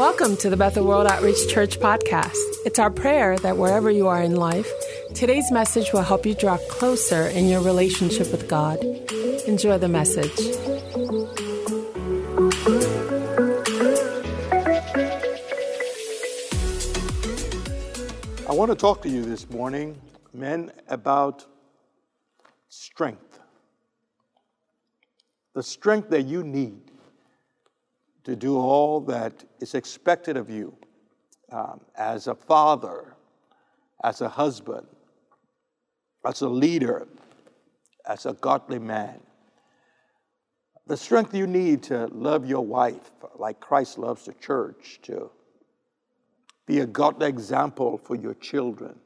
Welcome to the Bethel World Outreach Church podcast. It's our prayer that wherever you are in life, today's message will help you draw closer in your relationship with God. Enjoy the message. I want to talk to you this morning, men, about strength. The strength that you need to do all that is expected of you um, as a father, as a husband, as a leader, as a godly man. The strength you need to love your wife like Christ loves the church, to be a godly example for your children,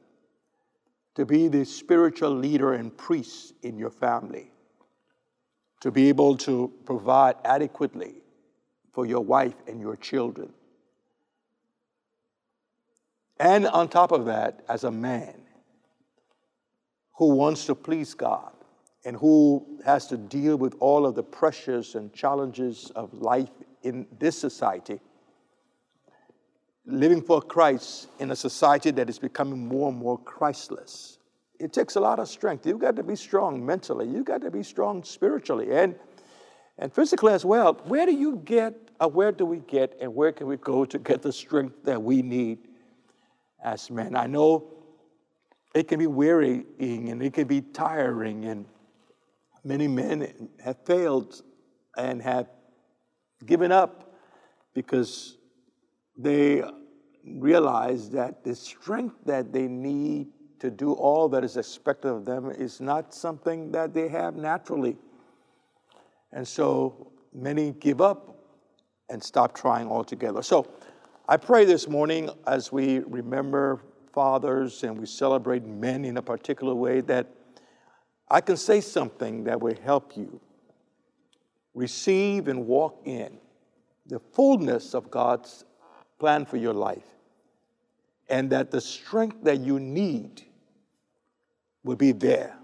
to be the spiritual leader and priest in your family, to be able to provide adequately for your wife and your children. And on top of that, as a man who wants to please God and who has to deal with all of the pressures and challenges of life in this society, living for Christ in a society that is becoming more and more Christless. It takes a lot of strength. You've got to be strong mentally, you've got to be strong spiritually and, and physically as well. Where do you get uh, where do we get and where can we go to get the strength that we need as men? I know it can be wearying and it can be tiring, and many men have failed and have given up because they realize that the strength that they need to do all that is expected of them is not something that they have naturally. And so many give up and stop trying altogether. So I pray this morning as we remember fathers and we celebrate men in a particular way that I can say something that will help you receive and walk in the fullness of God's plan for your life, and that the strength that you need will be there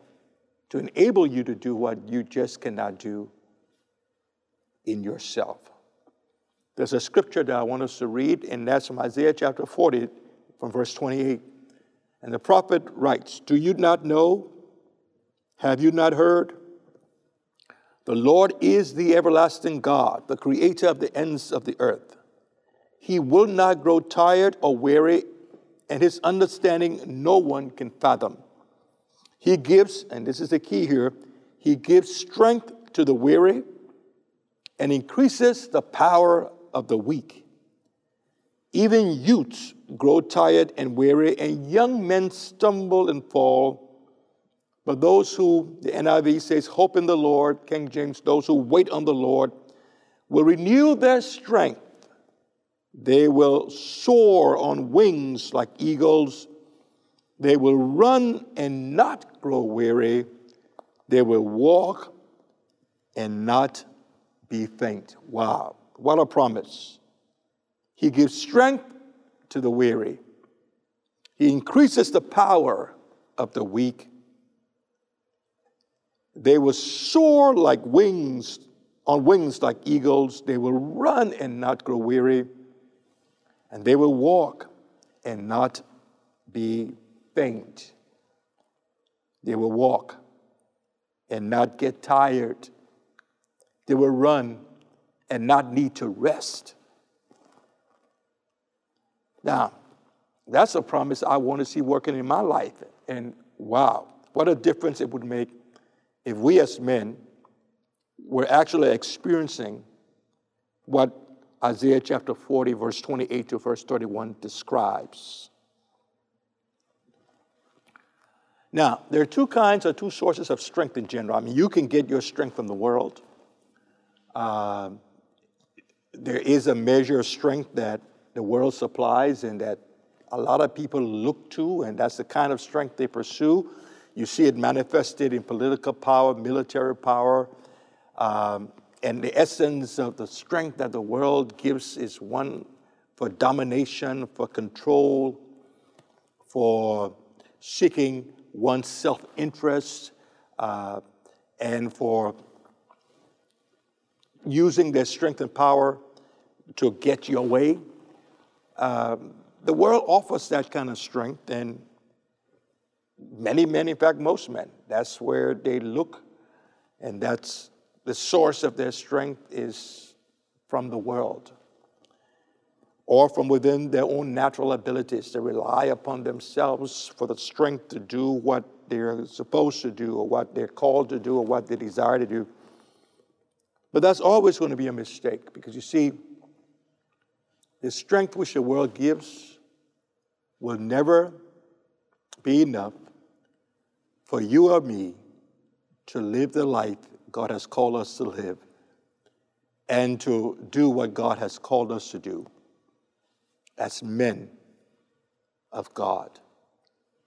to enable you to do what you just cannot do in yourself. There's a scripture that I want us to read, and that's from Isaiah chapter 40, from verse 28. And the prophet writes Do you not know? Have you not heard? The Lord is the everlasting God, the creator of the ends of the earth. He will not grow tired or weary, and his understanding no one can fathom. He gives, and this is the key here, he gives strength to the weary and increases the power of the weak. Even youths grow tired and weary, and young men stumble and fall. But those who, the NIV says, hope in the Lord, King James, those who wait on the Lord, will renew their strength. They will soar on wings like eagles. They will run and not grow weary. They will walk and not be faint. Wow. What a promise. He gives strength to the weary, He increases the power of the weak. They will soar like wings, on wings like eagles. They will run and not grow weary. And they will walk and not be faint. They will walk and not get tired. They will run and not need to rest. Now, that's a promise I want to see working in my life. And wow, what a difference it would make if we as men were actually experiencing what Isaiah chapter 40, verse 28 to verse 31 describes. Now, there are two kinds or two sources of strength in general. I mean, you can get your strength from the world. Um, there is a measure of strength that the world supplies and that a lot of people look to, and that's the kind of strength they pursue. You see it manifested in political power, military power. Um, and the essence of the strength that the world gives is one for domination, for control, for seeking one's self interest, uh, and for using their strength and power to get your way. Um, the world offers that kind of strength, and many men, in fact, most men, that's where they look, and that's the source of their strength is from the world or from within their own natural abilities. They rely upon themselves for the strength to do what they're supposed to do, or what they're called to do, or what they desire to do. But that's always going to be a mistake because you see, the strength which the world gives will never be enough for you or me to live the life God has called us to live and to do what God has called us to do as men of God.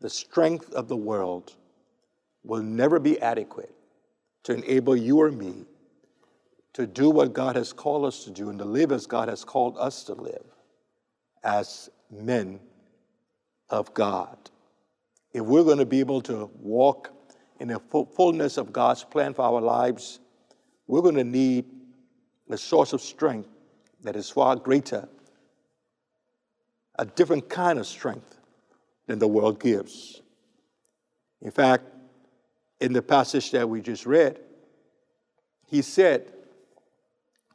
The strength of the world will never be adequate to enable you or me to do what God has called us to do and to live as God has called us to live as men of God. If we're going to be able to walk in the fullness of God's plan for our lives, we're going to need a source of strength that is far greater a different kind of strength than the world gives. In fact, in the passage that we just read, he said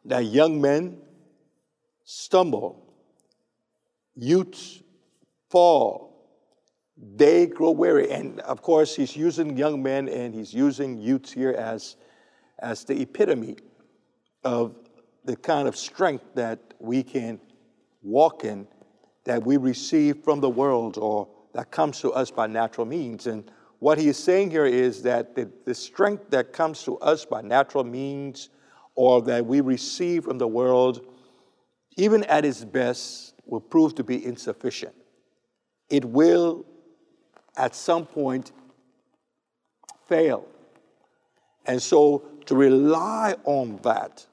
that young men stumble, youths fall, they grow weary. And of course, he's using young men and he's using youths here as, as the epitome of the kind of strength that we can walk in that we receive from the world or that comes to us by natural means. And what he is saying here is that the, the strength that comes to us by natural means or that we receive from the world, even at its best, will prove to be insufficient. It will, at some point, fail. And so to rely on that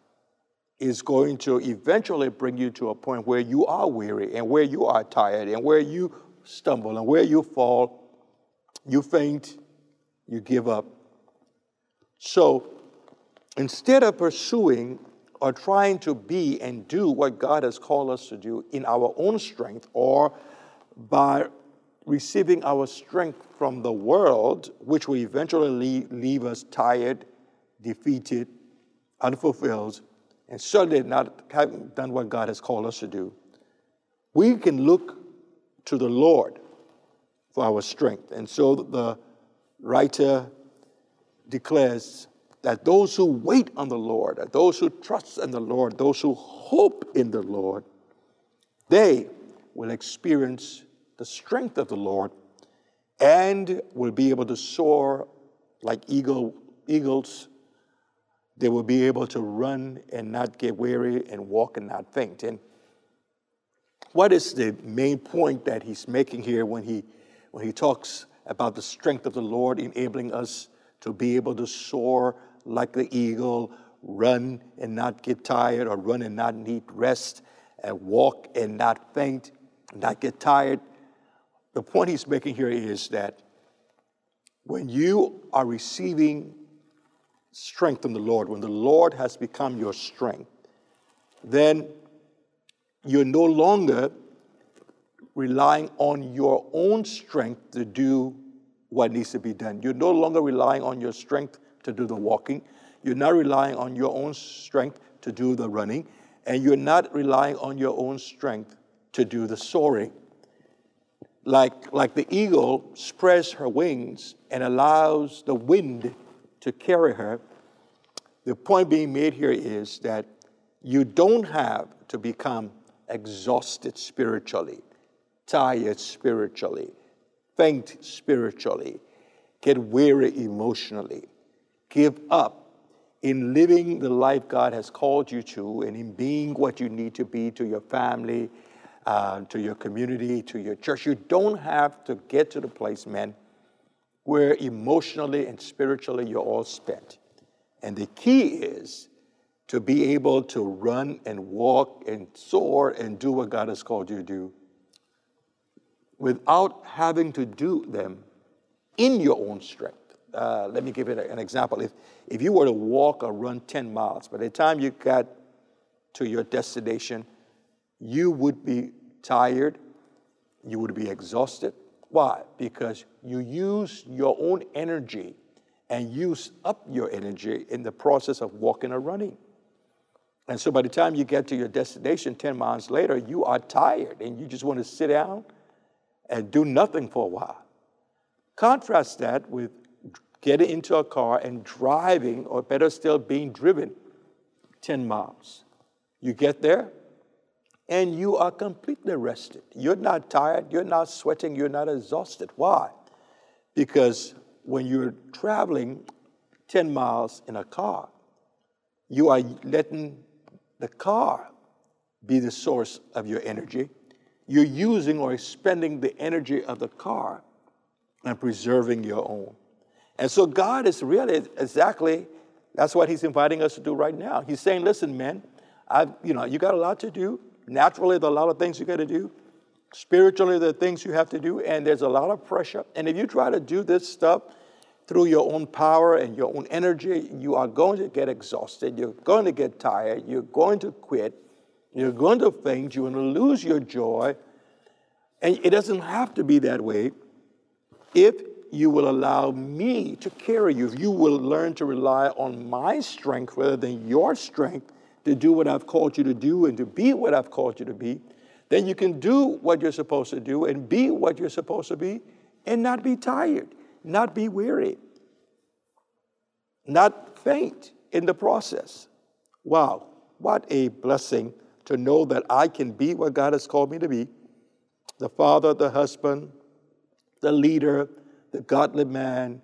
is going to eventually bring you to a point where you are weary and where you are tired and where you stumble and where you fall, you faint, you give up. So instead of pursuing or trying to be and do what God has called us to do in our own strength or by receiving our strength from the world, which will eventually leave us tired, defeated, unfulfilled, and certainly not having done what God has called us to do, we can look to the Lord for our strength. And so the writer declares that those who wait on the Lord, that those who trust in the Lord, those who hope in the Lord, they will experience the strength of the Lord and will be able to soar like eagle, eagles they will be able to run and not get weary and walk and not faint. And what is the main point that he's making here when he, when he talks about the strength of the Lord enabling us to be able to soar like the eagle, run and not get tired, or run and not need rest, and walk and not faint, not get tired? The point he's making here is that when you are receiving strength from the Lord, when the Lord has become your strength, then you're no longer relying on your own strength to do what needs to be done. You're no longer relying on your strength to do the walking. You're not relying on your own strength to do the running. And you're not relying on your own strength to do the soaring. Like, like the eagle spreads her wings and allows the wind to carry her. The point being made here is that you don't have to become exhausted spiritually, tired spiritually, faint spiritually, get weary emotionally, give up in living the life God has called you to and in being what you need to be to your family, uh, to your community, to your church. You don't have to get to the place, man, where emotionally and spiritually you're all spent. And the key is to be able to run and walk and soar and do what God has called you to do without having to do them in your own strength. Uh, let me give you an example. If, if you were to walk or run 10 miles, by the time you got to your destination, you would be tired, you would be exhausted. Why? Because you use your own energy and use up your energy in the process of walking or running. And so by the time you get to your destination 10 miles later, you are tired and you just want to sit down and do nothing for a while. Contrast that with getting into a car and driving, or better still, being driven 10 miles. You get there and you are completely rested. You're not tired, you're not sweating, you're not exhausted. Why? Because when you're traveling 10 miles in a car, you are letting the car be the source of your energy. You're using or expending the energy of the car and preserving your own. And so God is really exactly that's what He's inviting us to do right now. He's saying, listen, man, I've, you know, you got a lot to do. Naturally, there are a lot of things you got to do. Spiritually, there are things you have to do, and there's a lot of pressure. And if you try to do this stuff through your own power and your own energy, you are going to get exhausted. You're going to get tired. You're going to quit. You're going to faint. You're going to lose your joy. And it doesn't have to be that way if you will allow me to carry you. If you will learn to rely on my strength rather than your strength to do what I've called you to do and to be what I've called you to be, then you can do what you're supposed to do and be what you're supposed to be and not be tired not be weary, not faint in the process. Wow, what a blessing to know that I can be what God has called me to be the father, the husband, the leader, the godly man,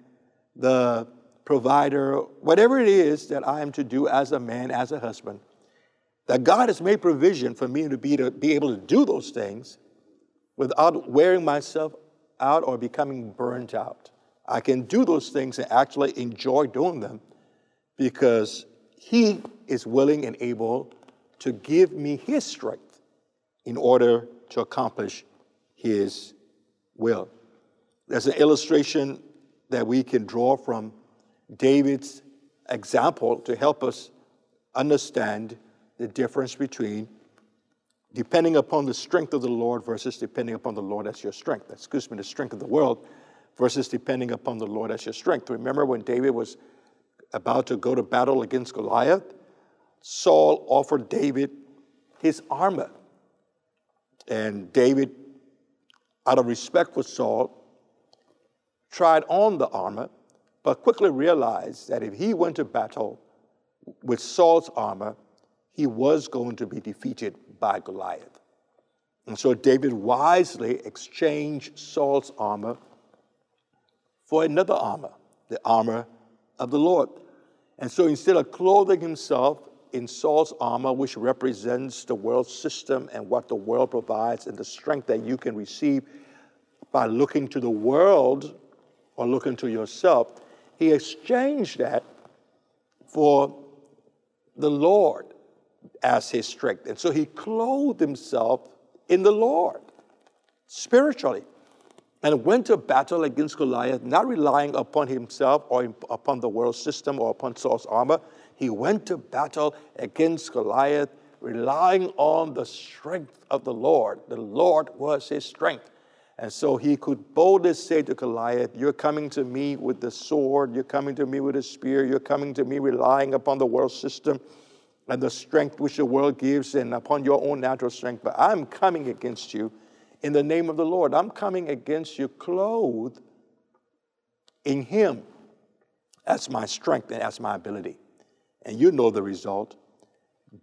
the provider, whatever it is that I am to do as a man, as a husband. That God has made provision for me to be, to be able to do those things without wearing myself out or becoming burnt out. I can do those things and actually enjoy doing them because He is willing and able to give me His strength in order to accomplish His will. There's an illustration that we can draw from David's example to help us understand the difference between depending upon the strength of the Lord versus depending upon the Lord as your strength. Excuse me, the strength of the world versus depending upon the Lord as your strength. Remember when David was about to go to battle against Goliath? Saul offered David his armor. And David, out of respect for Saul, tried on the armor, but quickly realized that if he went to battle with Saul's armor, he was going to be defeated by Goliath. And so David wisely exchanged Saul's armor for another armor, the armor of the Lord. And so instead of clothing himself in Saul's armor, which represents the world system and what the world provides and the strength that you can receive by looking to the world or looking to yourself, he exchanged that for the Lord as his strength. And so he clothed himself in the Lord spiritually and went to battle against Goliath, not relying upon himself or upon the world system or upon Saul's armor. He went to battle against Goliath, relying on the strength of the Lord. The Lord was his strength. And so he could boldly say to Goliath, You're coming to me with the sword, you're coming to me with a spear, you're coming to me relying upon the world system and the strength which the world gives and upon your own natural strength. But I'm coming against you in the name of the Lord. I'm coming against you clothed in Him. That's my strength and that's my ability. And you know the result.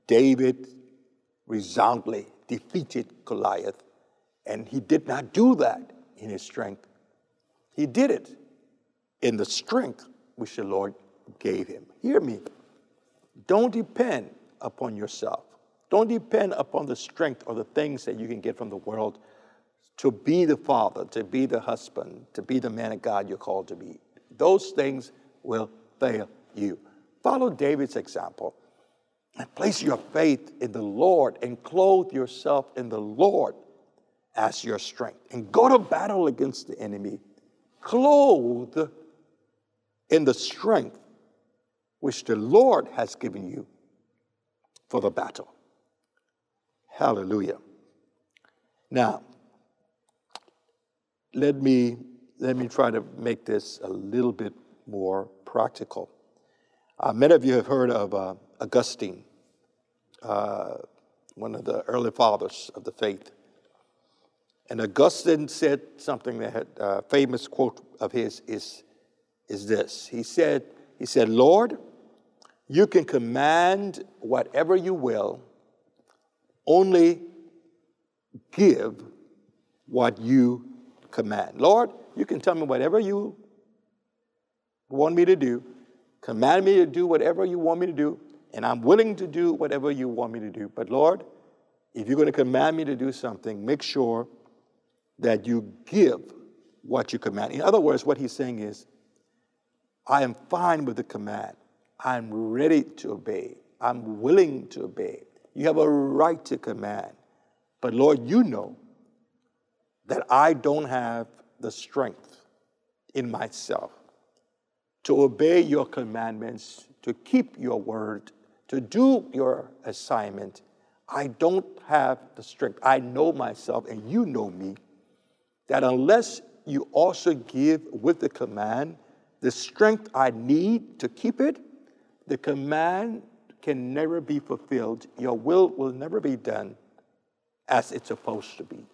David resoundingly defeated Goliath, and he did not do that in his strength. He did it in the strength which the Lord gave him. Hear me. Don't depend upon yourself. Don't depend upon the strength or the things that you can get from the world to be the father, to be the husband, to be the man of God you're called to be. Those things will fail you. Follow David's example and place your faith in the Lord and clothe yourself in the Lord as your strength. And go to battle against the enemy, clothed in the strength which the Lord has given you for the battle. Hallelujah. Now, let me, let me try to make this a little bit more practical. Uh, many of you have heard of uh, Augustine, uh, one of the early fathers of the faith. And Augustine said something that had a uh, famous quote of his is, is this. He said, he said, Lord, you can command whatever you will, only give what you command. Lord, you can tell me whatever you want me to do, command me to do whatever you want me to do, and I'm willing to do whatever you want me to do. But Lord, if you're going to command me to do something, make sure that you give what you command. In other words, what he's saying is, I am fine with the command. I'm ready to obey. I'm willing to obey. You have a right to command. But Lord, you know that I don't have the strength in myself to obey your commandments, to keep your word, to do your assignment. I don't have the strength. I know myself, and you know me, that unless you also give with the command the strength I need to keep it, the command can never be fulfilled. Your will will never be done as it's supposed to be.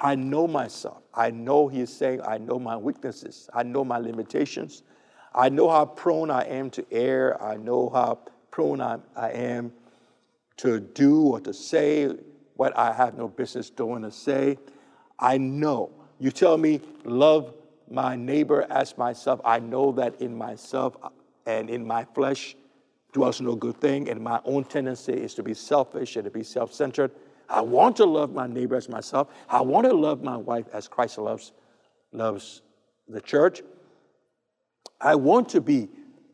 I know myself. I know he is saying, I know my weaknesses. I know my limitations. I know how prone I am to err. I know how prone I, I am to do or to say what I have no business doing to say. I know. You tell me, love my neighbor as myself. I know that in myself and in my flesh dwells no good thing, and my own tendency is to be selfish and to be self centered. I want to love my neighbor as myself. I want to love my wife as Christ loves, loves the church. I want to be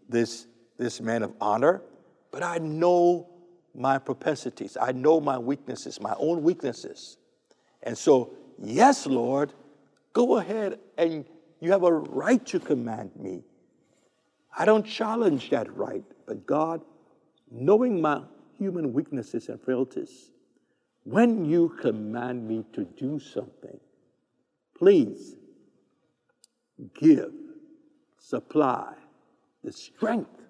this, this man of honor, but I know my propensities. I know my weaknesses, my own weaknesses. And so, yes, Lord, go ahead and you have a right to command me. I don't challenge that right, but God, knowing my human weaknesses and frailties, when you command me to do something, please give, supply the strength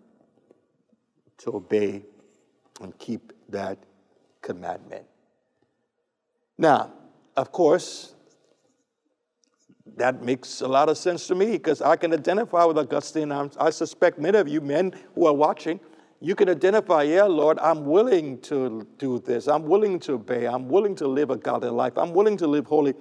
to obey and keep that commandment. Now, of course, that makes a lot of sense to me because I can identify with Augustine. I'm, i suspect many of you men who are watching you can identify, yeah, Lord, I'm willing to do this. I'm willing to obey. I'm willing to live a godly life. I'm willing to live holy.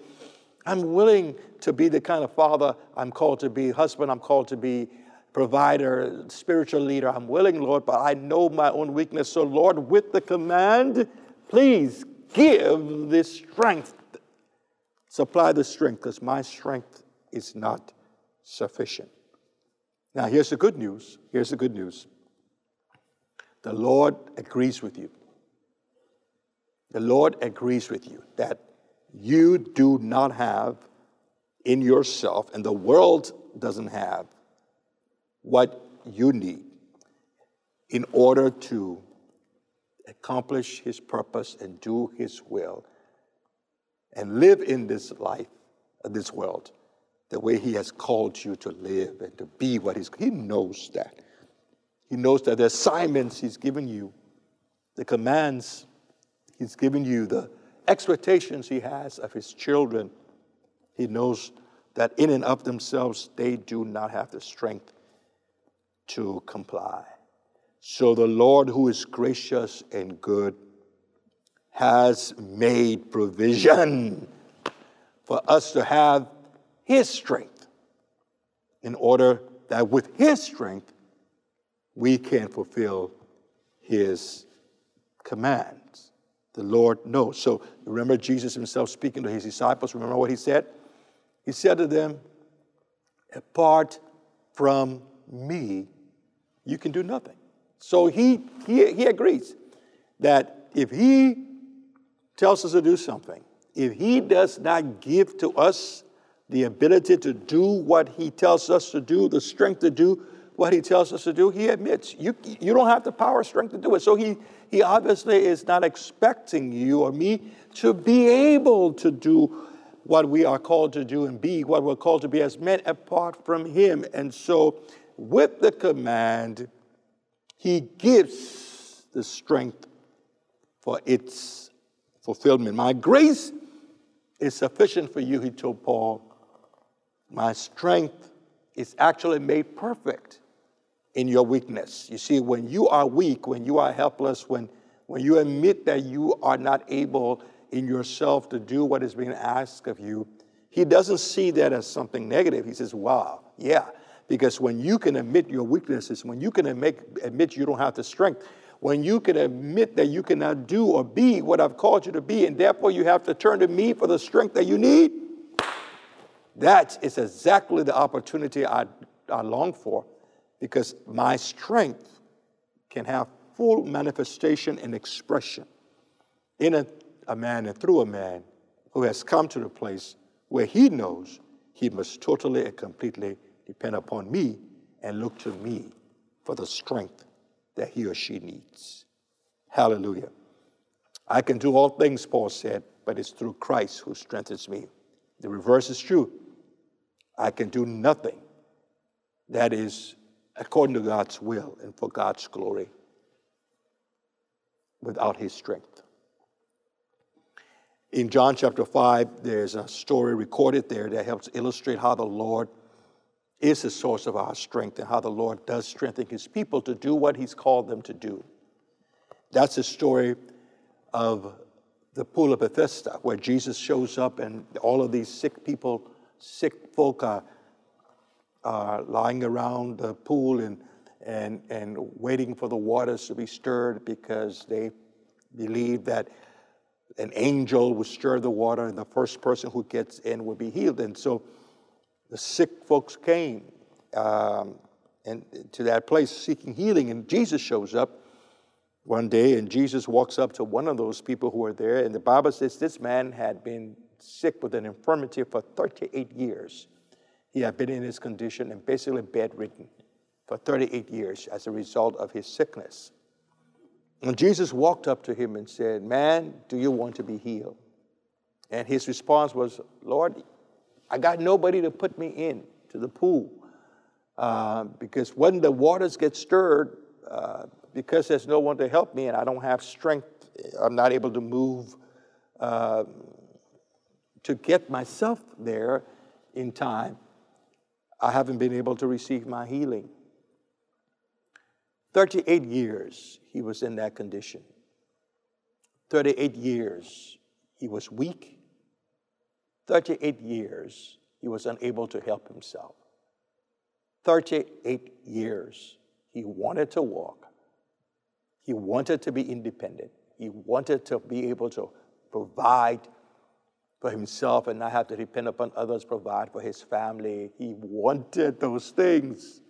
I'm willing to be the kind of father I'm called to be, husband I'm called to be, provider, spiritual leader. I'm willing, Lord, but I know my own weakness. So, Lord, with the command, please give this strength. Supply the strength, because my strength is not sufficient. Now, here's the good news. Here's the good news. The Lord agrees with you. The Lord agrees with you that you do not have in yourself, and the world doesn't have, what you need in order to accomplish His purpose and do His will and live in this life, uh, this world, the way He has called you to live and to be what He's. He knows that. He knows that the assignments He's given you, the commands He's given you, the expectations He has of His children, He knows that in and of themselves they do not have the strength to comply. So the Lord, who is gracious and good, has made provision for us to have His strength in order that with His strength we can fulfill his commands. The Lord knows. So remember Jesus himself speaking to his disciples. Remember what he said? He said to them, Apart from me, you can do nothing. So he, he, he agrees that if he tells us to do something, if he does not give to us the ability to do what he tells us to do, the strength to do what he tells us to do, he admits you, you don't have the power strength to do it. So he, he obviously is not expecting you or me to be able to do what we are called to do and be what we're called to be as men apart from him. And so, with the command, he gives the strength for its fulfillment. My grace is sufficient for you, he told Paul. My strength is actually made perfect in your weakness. You see, when you are weak, when you are helpless, when, when you admit that you are not able in yourself to do what is being asked of you, he doesn't see that as something negative. He says, wow, yeah. Because when you can admit your weaknesses, when you can admit, admit you don't have the strength, when you can admit that you cannot do or be what I've called you to be, and therefore you have to turn to me for the strength that you need, that is exactly the opportunity I, I long for because my strength can have full manifestation and expression in a, a man and through a man who has come to the place where he knows he must totally and completely depend upon me and look to me for the strength that he or she needs. Hallelujah. I can do all things, Paul said, but it's through Christ who strengthens me. The reverse is true. I can do nothing that is according to God's will and for God's glory without his strength. In John chapter 5, there's a story recorded there that helps illustrate how the Lord is the source of our strength and how the Lord does strengthen his people to do what he's called them to do. That's the story of the pool of Bethesda, where Jesus shows up and all of these sick people sick folk are, are lying around the pool and, and, and waiting for the waters to be stirred because they believe that an angel will stir the water and the first person who gets in will be healed. And so the sick folks came um, and to that place seeking healing, and Jesus shows up one day, and Jesus walks up to one of those people who are there, and the Bible says this man had been sick with an infirmity for 38 years. He had been in this condition and basically bedridden for 38 years as a result of his sickness. And Jesus walked up to him and said, Man, do you want to be healed? And his response was, Lord, I got nobody to put me in to the pool. Uh, because when the waters get stirred, uh, because there's no one to help me and I don't have strength, I'm not able to move uh, to get myself there in time, I haven't been able to receive my healing. 38 years he was in that condition. 38 years he was weak. 38 years he was unable to help himself. 38 years he wanted to walk. He wanted to be independent. He wanted to be able to provide for himself and not have to depend upon others, provide for his family. He wanted those things.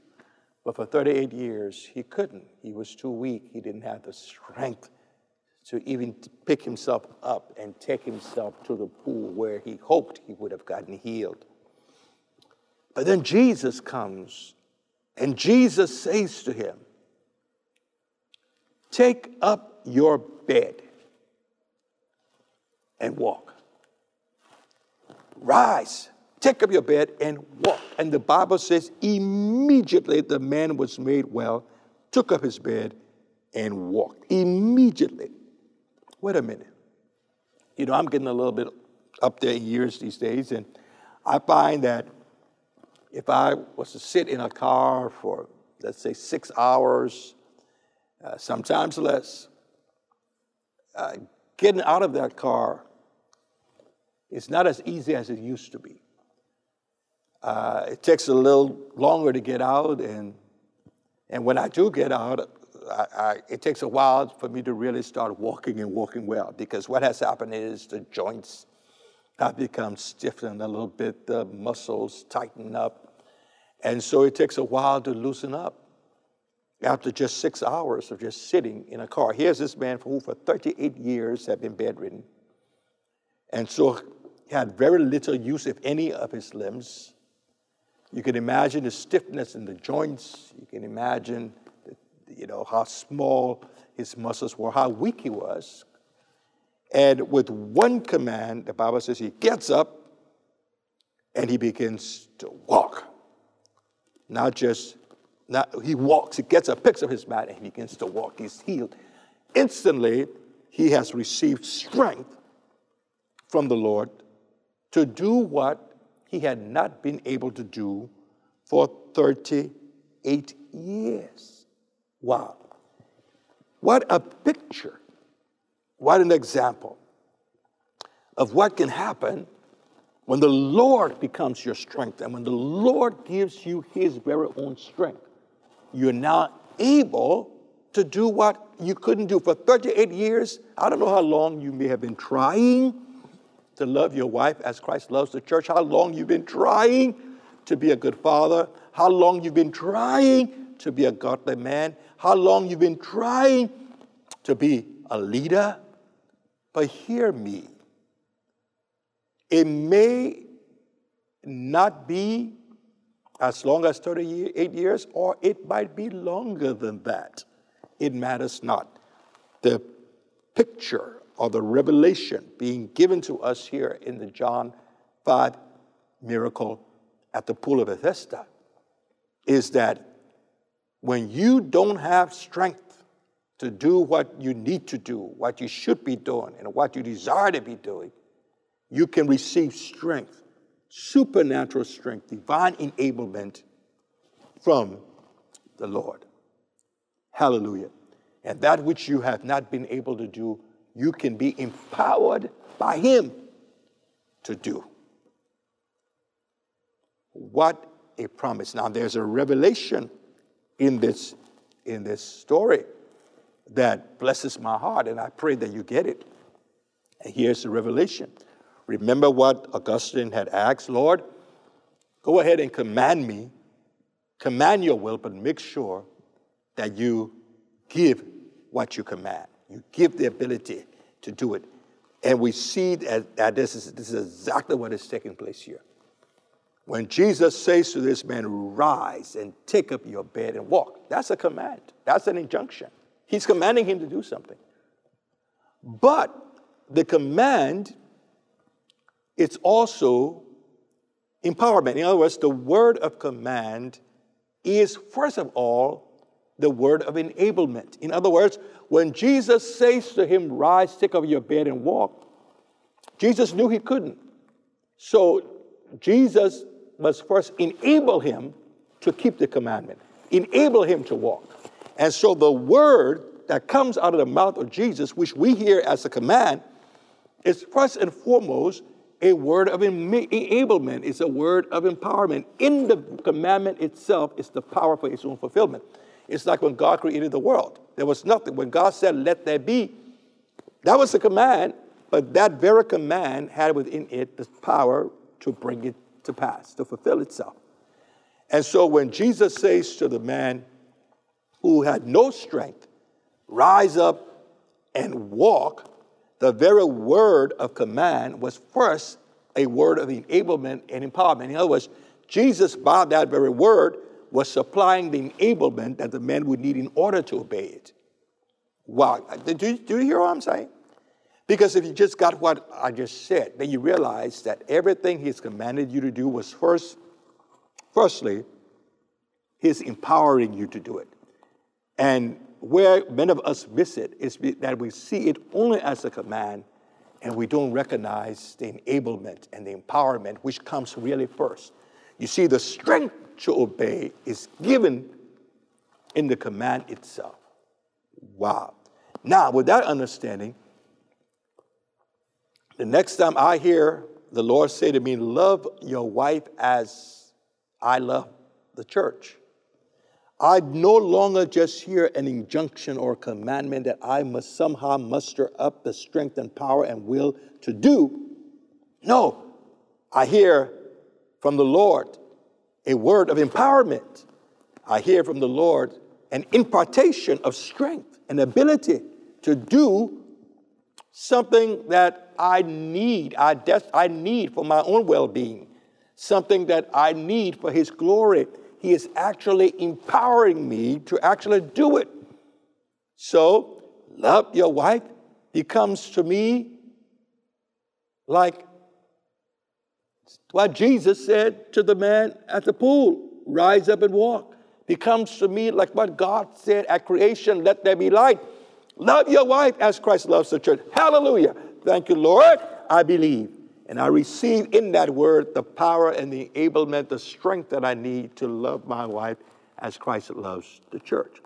But for 38 years, he couldn't. He was too weak. He didn't have the strength to even pick himself up and take himself to the pool where he hoped he would have gotten healed. But then Jesus comes, and Jesus says to him, Take up your bed and walk. Rise, take up your bed, and walk. And the Bible says, immediately the man was made well, took up his bed, and walked. Immediately. Wait a minute. You know, I'm getting a little bit up there in years these days, and I find that if I was to sit in a car for, let's say, six hours, uh, sometimes less, uh, getting out of that car it's not as easy as it used to be. Uh, it takes a little longer to get out, and, and when I do get out, I, I, it takes a while for me to really start walking and walking well because what has happened is the joints have become stiffened a little bit, the muscles tighten up, and so it takes a while to loosen up after just six hours of just sitting in a car. Here's this man who for 38 years had been bedridden. And so had very little use, if any, of his limbs. You can imagine the stiffness in the joints. You can imagine, you know, how small his muscles were, how weak he was. And with one command, the Bible says he gets up and he begins to walk. Not just, not, he walks, he gets up, picks up his mat, and he begins to walk. He's healed. Instantly, he has received strength from the Lord to do what he had not been able to do for 38 years. Wow. What a picture. What an example of what can happen when the Lord becomes your strength and when the Lord gives you his very own strength. You're now able to do what you couldn't do for 38 years. I don't know how long you may have been trying to love your wife as Christ loves the church, how long you've been trying to be a good father, how long you've been trying to be a godly man, how long you've been trying to be a leader. But hear me. It may not be as long as 38 years, or it might be longer than that. It matters not. The picture or the revelation being given to us here in the John 5 miracle at the pool of Bethesda is that when you don't have strength to do what you need to do, what you should be doing, and what you desire to be doing, you can receive strength, supernatural strength, divine enablement from the Lord. Hallelujah. And that which you have not been able to do, you can be empowered by Him to do. What a promise. Now, there's a revelation in this, in this story that blesses my heart, and I pray that you get it. And here's the revelation. Remember what Augustine had asked, Lord, go ahead and command me, command your will, but make sure that you give what you command. You give the ability to do it. And we see that, that this, is, this is exactly what is taking place here. When Jesus says to this man, Rise and take up your bed and walk, that's a command, that's an injunction. He's commanding him to do something. But the command, it's also empowerment. In other words, the word of command is, first of all, the word of enablement. In other words, when Jesus says to him, Rise, take up your bed and walk, Jesus knew he couldn't. So Jesus must first enable him to keep the commandment, enable him to walk. And so the word that comes out of the mouth of Jesus, which we hear as a command, is first and foremost a word of enablement. It's a word of empowerment. In the commandment itself is the power for its own fulfillment. It's like when God created the world. There was nothing. When God said, let there be, that was a command, but that very command had within it the power to bring it to pass, to fulfill itself. And so when Jesus says to the man who had no strength, rise up and walk, the very word of command was first a word of enablement and empowerment. In other words, Jesus, by that very word, was supplying the enablement that the man would need in order to obey it. Wow. Do do you hear what I'm saying? Because if you just got what I just said, then you realize that everything he's commanded you to do was first, firstly, he's empowering you to do it. And where many of us miss it is that we see it only as a command and we don't recognize the enablement and the empowerment which comes really first. You see, the strength to obey is given in the command itself. Wow. Now, with that understanding, the next time I hear the Lord say to me, Love your wife as I love the church, I no longer just hear an injunction or commandment that I must somehow muster up the strength and power and will to do. No, I hear from the Lord a word of empowerment. I hear from the Lord an impartation of strength and ability to do something that I need, I, des- I need for my own well being, something that I need for His glory. He is actually empowering me to actually do it. So, love your wife He comes to me like what Jesus said to the man at the pool rise up and walk. He comes to me like what God said at creation let there be light. Love your wife as Christ loves the church. Hallelujah. Thank you, Lord. I believe. And I receive in that word the power and the enablement, the strength that I need to love my wife as Christ loves the church.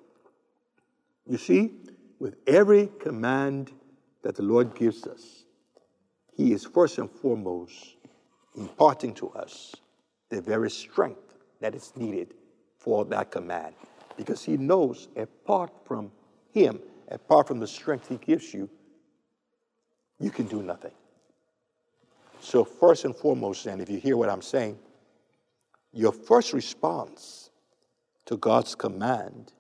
You see, with every command that the Lord gives us, He is first and foremost imparting to us the very strength that is needed for that command. Because He knows apart from Him, apart from the strength He gives you, you can do nothing. So, first and foremost, then, if you hear what I'm saying, your first response to God's command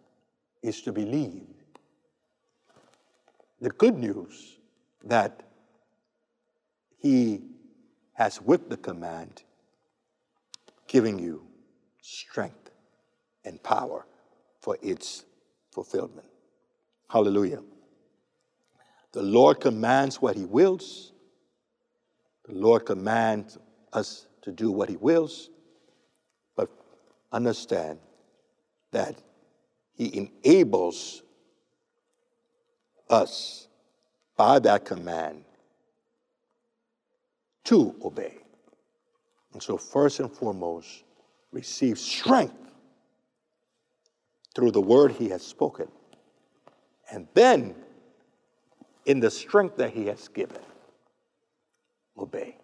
is to believe the good news that He has, with the command, giving you strength and power for its fulfillment. Hallelujah. The Lord commands what He wills. The Lord commands us to do what He wills. But understand that He enables us by that command to obey. And so, first and foremost, receive strength through the word He has spoken. And then in the strength that He has given. Obey.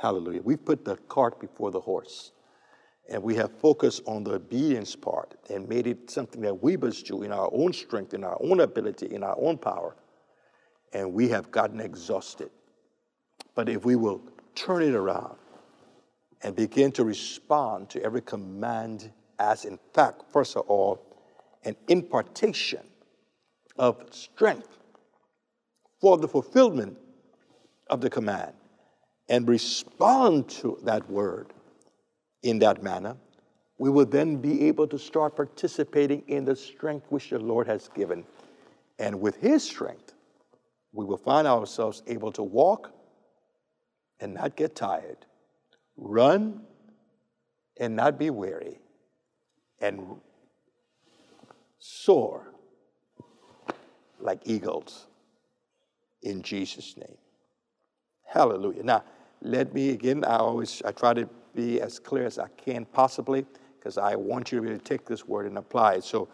Hallelujah. We've put the cart before the horse, and we have focused on the obedience part and made it something that we must do in our own strength, in our own ability, in our own power. And we have gotten exhausted. But if we will turn it around and begin to respond to every command as, in fact, first of all, an impartation of strength for the fulfillment of the command and respond to that word in that manner, we will then be able to start participating in the strength which the Lord has given. And with His strength, we will find ourselves able to walk and not get tired, run and not be weary, and soar like eagles in Jesus' name. Hallelujah. Now, let me again, I always I try to be as clear as I can possibly because I want you to really take this word and apply it. So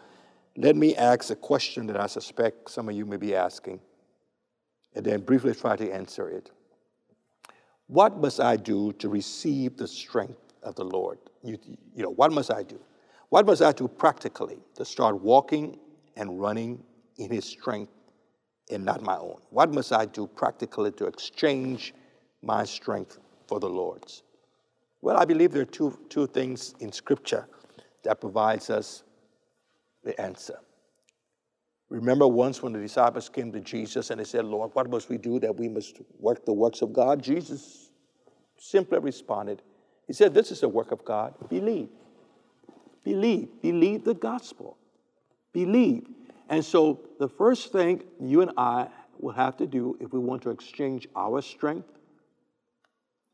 let me ask a question that I suspect some of you may be asking, and then briefly try to answer it. What must I do to receive the strength of the Lord? You, you know, what must I do? What must I do practically to start walking and running in his strength and not my own? What must I do practically to exchange my strength for the Lord's? Well, I believe there are two, two things in Scripture that provides us the answer. Remember once when the disciples came to Jesus and they said, Lord, what must we do that we must work the works of God? Jesus simply responded, He said, This is the work of God. Believe. Believe. Believe the gospel. Believe. And so, the first thing you and I will have to do if we want to exchange our strength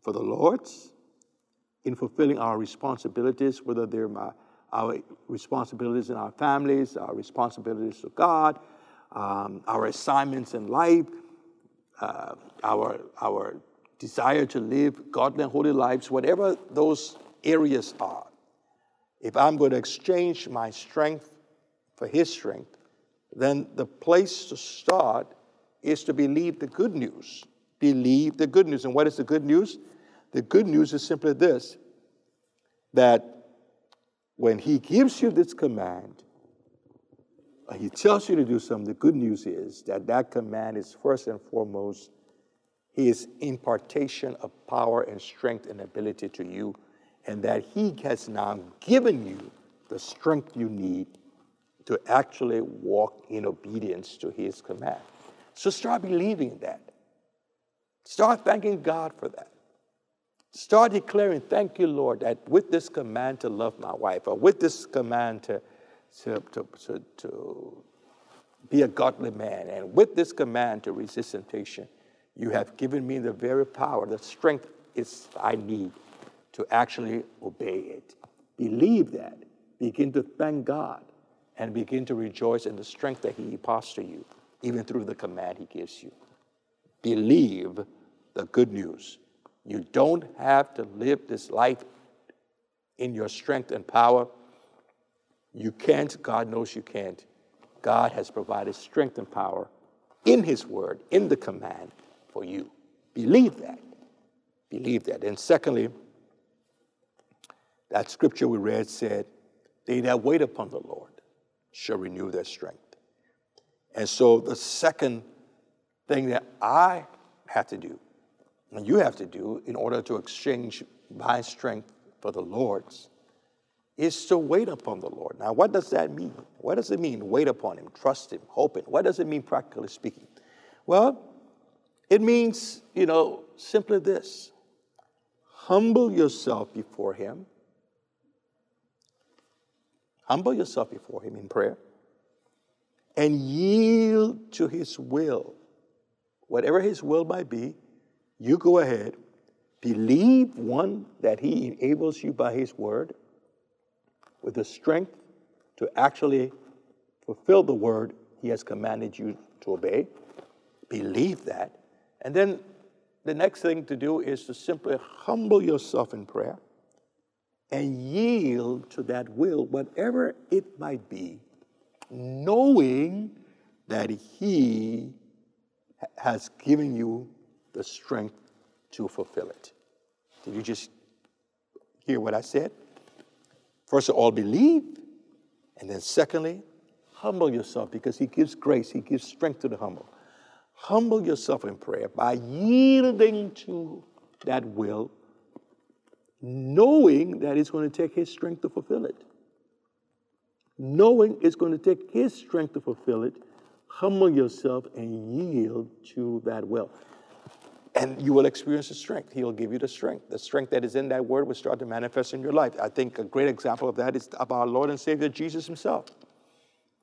for the Lord's in fulfilling our responsibilities, whether they're my, our responsibilities in our families, our responsibilities to God, um, our assignments in life, uh, our, our desire to live godly and holy lives, whatever those areas are. If I'm going to exchange my strength for His strength, then the place to start is to believe the good news. Believe the good news. And what is the good news? The good news is simply this that when He gives you this command, uh, He tells you to do something, the good news is that that command is first and foremost His impartation of power and strength and ability to you, and that He has now given you the strength you need to actually walk in obedience to His command. So start believing that. Start thanking God for that. Start declaring, thank you, Lord, that with this command to love my wife, or with this command to, to, to, to, be a godly man, and with this command to resist temptation, you have given me the very power, the strength is I need to actually obey it. Believe that. Begin to thank God and begin to rejoice in the strength that He imparts to you, even through the command He gives you. Believe the good news. You don't have to live this life in your strength and power. You can't, God knows you can't. God has provided strength and power in His Word, in the command for you. Believe that. Believe that. And secondly, that scripture we read said, They that wait upon the Lord shall renew their strength. And so the second thing that I have to do, and you have to do in order to exchange my strength for the Lord's, is to wait upon the Lord. Now, what does that mean? What does it mean, wait upon Him, trust Him, hope Him? What does it mean, practically speaking? Well, it means, you know, simply this humble yourself before Him Humble yourself before Him in prayer and yield to His will. Whatever His will might be, you go ahead. Believe, one, that He enables you by His word with the strength to actually fulfill the word He has commanded you to obey. Believe that. And then the next thing to do is to simply humble yourself in prayer and yield to that will, whatever it might be, knowing that He has given you the strength to fulfill it. Did you just hear what I said? First of all, believe. And then, secondly, humble yourself because He gives grace, He gives strength to the humble. Humble yourself in prayer by yielding to that will knowing that it's going to take His strength to fulfill it. Knowing it's going to take His strength to fulfill it, humble yourself and yield to that will. And you will experience the strength. He'll give you the strength. The strength that is in that word will start to manifest in your life. I think a great example of that is of our Lord and Savior Jesus Himself.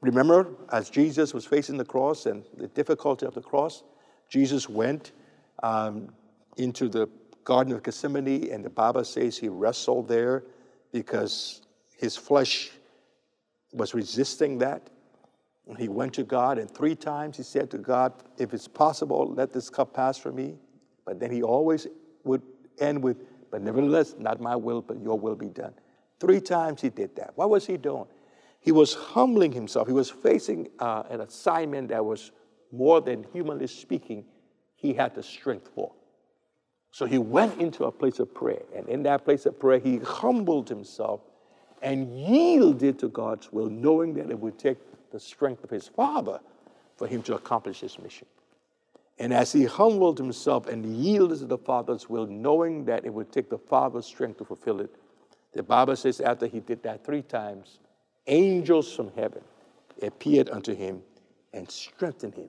Remember, as Jesus was facing the cross and the difficulty of the cross, Jesus went um, into the Garden of Gethsemane, and the Bible says he wrestled there because his flesh was resisting that. And he went to God, and three times he said to God, If it's possible, let this cup pass from me. But then he always would end with, But nevertheless, not my will, but your will be done. Three times he did that. What was he doing? He was humbling himself. He was facing uh, an assignment that was more than humanly speaking, he had the strength for. So he went into a place of prayer. And in that place of prayer, he humbled himself and yielded to God's will, knowing that it would take the strength of his Father for him to accomplish his mission. And as he humbled himself and yielded to the Father's will, knowing that it would take the Father's strength to fulfill it, the Bible says after he did that three times, angels from heaven appeared unto him and strengthened him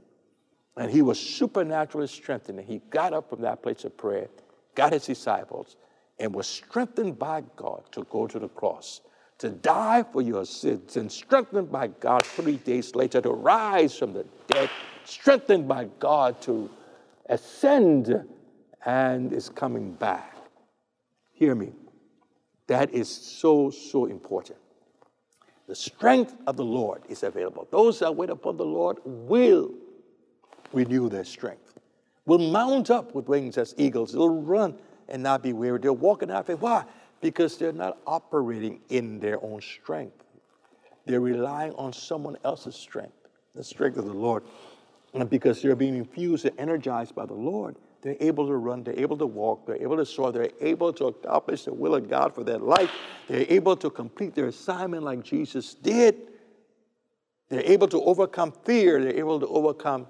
and he was supernaturally strengthened. And he got up from that place of prayer, got his disciples, and was strengthened by God to go to the cross, to die for your sins, and strengthened by God three days later to rise from the dead, strengthened by God to ascend and is coming back. Hear me. That is so, so important. The strength of the Lord is available. Those that wait upon the Lord will renew their strength. Will mount up with wings as eagles. They'll run and not be weary. They'll walk and not faint. Why? Because they're not operating in their own strength. They're relying on someone else's strength, the strength of the Lord. And because they're being infused and energized by the Lord, they're able to run, they're able to walk, they're able to soar, they're able to accomplish the will of God for their life. They're able to complete their assignment like Jesus did. They're able to overcome fear, they're able to overcome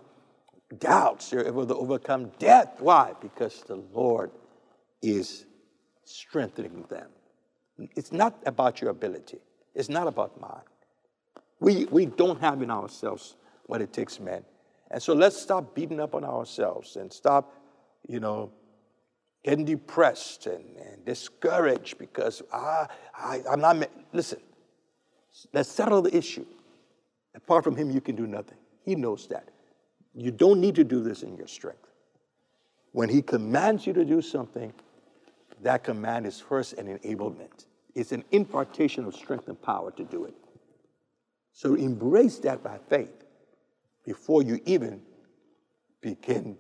doubts, you're able to overcome death. Why? Because the Lord is strengthening them. It's not about your ability, it's not about mine. We, we don't have in ourselves what it takes, man. And so let's stop beating up on ourselves and stop, you know, getting depressed and, and discouraged because I, I, I'm not, listen, let's settle the issue. Apart from Him, you can do nothing. He knows that. You don't need to do this in your strength. When He commands you to do something, that command is first an enablement. It's an impartation of strength and power to do it. So embrace that by faith before you even begin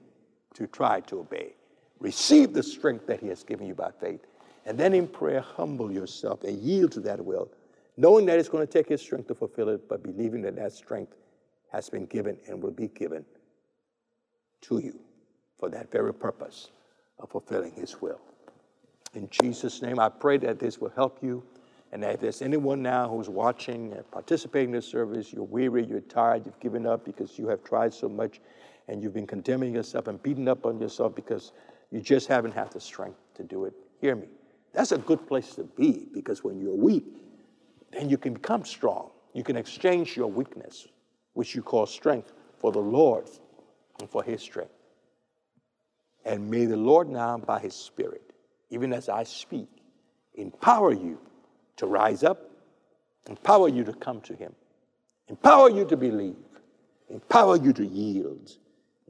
to try to obey. Receive the strength that He has given you by faith. And then in prayer, humble yourself and yield to that will, knowing that it's going to take His strength to fulfill it, but believing that that strength has been given and will be given to you for that very purpose of fulfilling His will. In Jesus' name, I pray that this will help you. And if there's anyone now who's watching and participating in this service, you're weary, you're tired, you've given up because you have tried so much and you've been condemning yourself and beating up on yourself because you just haven't had the strength to do it. Hear me. That's a good place to be because when you're weak, then you can become strong. You can exchange your weakness, which you call strength, for the Lord and for His strength. And may the Lord now, by His Spirit, even as I speak, empower you to rise up, empower you to come to Him, empower you to believe, empower you to yield,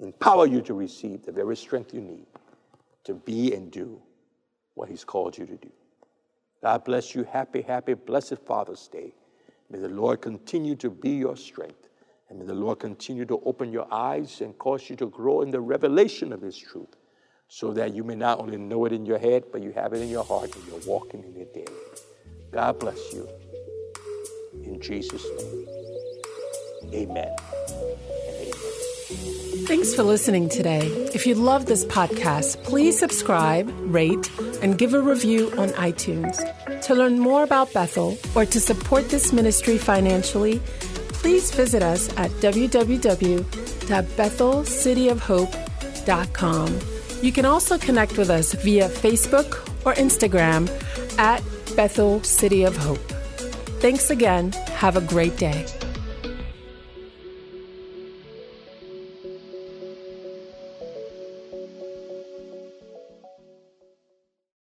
empower you to receive the very strength you need to be and do what He's called you to do. God bless you. Happy, happy, blessed Father's Day. May the Lord continue to be your strength. And may the Lord continue to open your eyes and cause you to grow in the revelation of His truth so that you may not only know it in your head, but you have it in your heart and you're walking in it daily. God bless you. In Jesus' name, amen. Thanks for listening today. If you love this podcast, please subscribe, rate, and give a review on iTunes. To learn more about Bethel or to support this ministry financially, please visit us at www.bethelcityofhope.com. You can also connect with us via Facebook or Instagram at Bethel City of Hope. Thanks again. Have a great day.